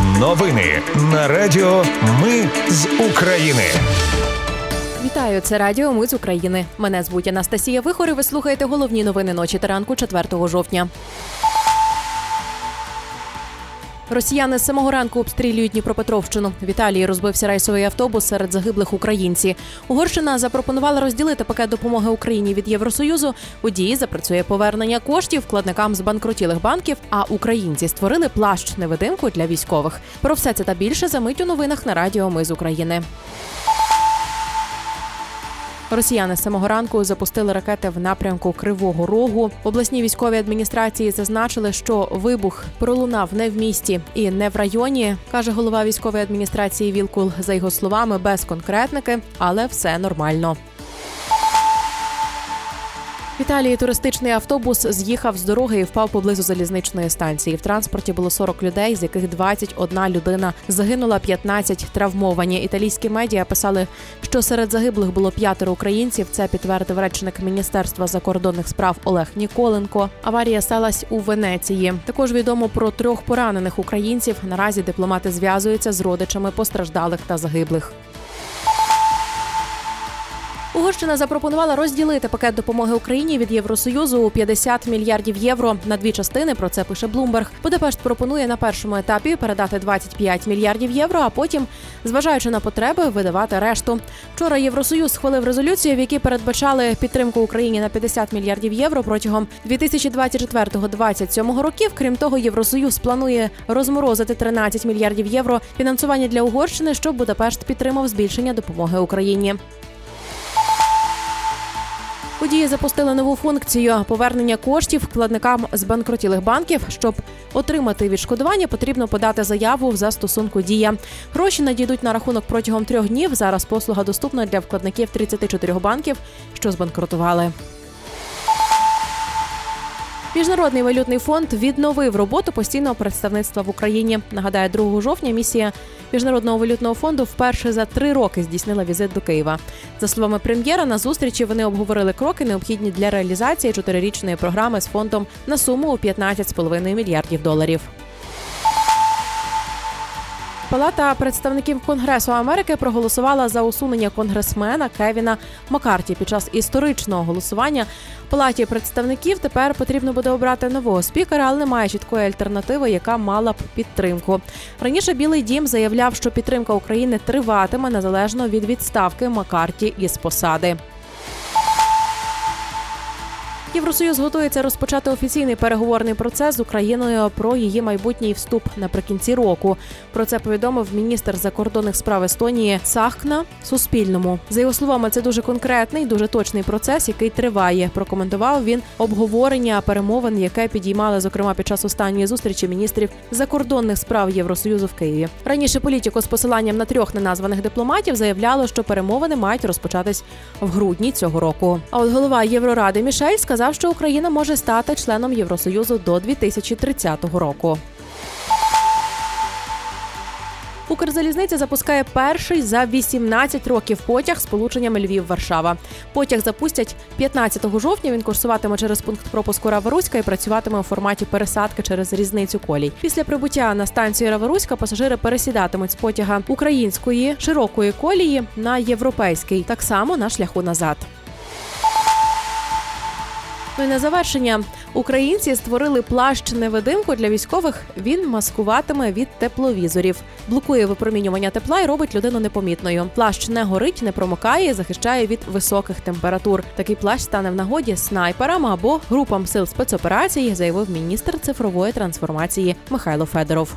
Новини на Радіо Ми з України. Вітаю, це Радіо Ми з України. Мене звуть Анастасія Вихор і Ви слухаєте головні новини ночі та ранку 4 жовтня. Росіяни з самого ранку обстрілюють Дніпропетровщину. В Італії розбився рейсовий автобус серед загиблих українці. Угорщина запропонувала розділити пакет допомоги Україні від Євросоюзу. У дії запрацює повернення коштів вкладникам з банкрутілих банків. А українці створили плащ невидимку для військових. Про все це та більше замить у новинах на Радіо Ми з України. Росіяни з самого ранку запустили ракети в напрямку Кривого Рогу. Обласні військові адміністрації зазначили, що вибух пролунав не в місті і не в районі, каже голова військової адміністрації Вілкул. За його словами, без конкретники, але все нормально. Італії туристичний автобус з'їхав з дороги і впав поблизу залізничної станції. В транспорті було 40 людей, з яких 21 людина загинула, 15 травмовані. Італійські медіа писали, що серед загиблих було п'ятеро українців. Це підтвердив речник міністерства закордонних справ Олег Ніколенко. Аварія сталася у Венеції. Також відомо про трьох поранених українців. Наразі дипломати зв'язуються з родичами постраждалих та загиблих. Угорщина запропонувала розділити пакет допомоги Україні від Євросоюзу у 50 мільярдів євро на дві частини. Про це пише Блумберг. Будапешт пропонує на першому етапі передати 25 мільярдів євро, а потім, зважаючи на потреби, видавати решту. Вчора Євросоюз схвалив резолюцію, в якій передбачали підтримку Україні на 50 мільярдів євро протягом 2024-2027 років. Крім того, Євросоюз планує розморозити 13 мільярдів євро фінансування для Угорщини, щоб Будапешт підтримав збільшення допомоги Україні. Події запустили нову функцію повернення коштів вкладникам з банкротілих банків. Щоб отримати відшкодування, потрібно подати заяву в застосунку Дія. Гроші надійдуть на рахунок протягом трьох днів. Зараз послуга доступна для вкладників 34 банків, що збанкрутували. Міжнародний валютний фонд відновив роботу постійного представництва в Україні. Нагадаю, 2 жовтня місія міжнародного валютного фонду вперше за три роки здійснила візит до Києва. За словами прем'єра, на зустрічі вони обговорили кроки, необхідні для реалізації чотирирічної програми з фондом на суму у 15,5 мільярдів доларів. Палата представників Конгресу Америки проголосувала за усунення конгресмена Кевіна Маккарті під час історичного голосування. Палаті представників тепер потрібно буде обрати нового спікера, але немає чіткої альтернативи, яка мала б підтримку. Раніше Білий Дім заявляв, що підтримка України триватиме незалежно від відставки Маккарті із посади. Євросоюз готується розпочати офіційний переговорний процес з Україною про її майбутній вступ наприкінці року. Про це повідомив міністр закордонних справ Естонії Сахкна Суспільному. За його словами, це дуже конкретний, дуже точний процес, який триває. Прокоментував він обговорення перемовин, яке підіймали зокрема під час останньої зустрічі міністрів закордонних справ Євросоюзу в Києві. Раніше політико з посиланням на трьох неназваних дипломатів заявляло, що перемовини мають розпочатись в грудні цього року. А от голова Євроради Мішель сказав, що Україна може стати членом Євросоюзу до 2030 року. Укрзалізниця запускає перший за 18 років потяг з полученням Львів-Варшава. Потяг запустять 15 жовтня. Він курсуватиме через пункт пропуску Раваруська і працюватиме у форматі пересадки через різницю колій. Після прибуття на станцію Раваруська пасажири пересідатимуть з потяга української широкої колії на європейський, так само на шляху назад. Ну і на завершення українці створили плащ невидимку для військових. Він маскуватиме від тепловізорів, блокує випромінювання тепла і робить людину непомітною. Плащ не горить, не промокає, і захищає від високих температур. Такий плащ стане в нагоді снайперам або групам сил спецоперацій, заявив міністр цифрової трансформації Михайло Федоров.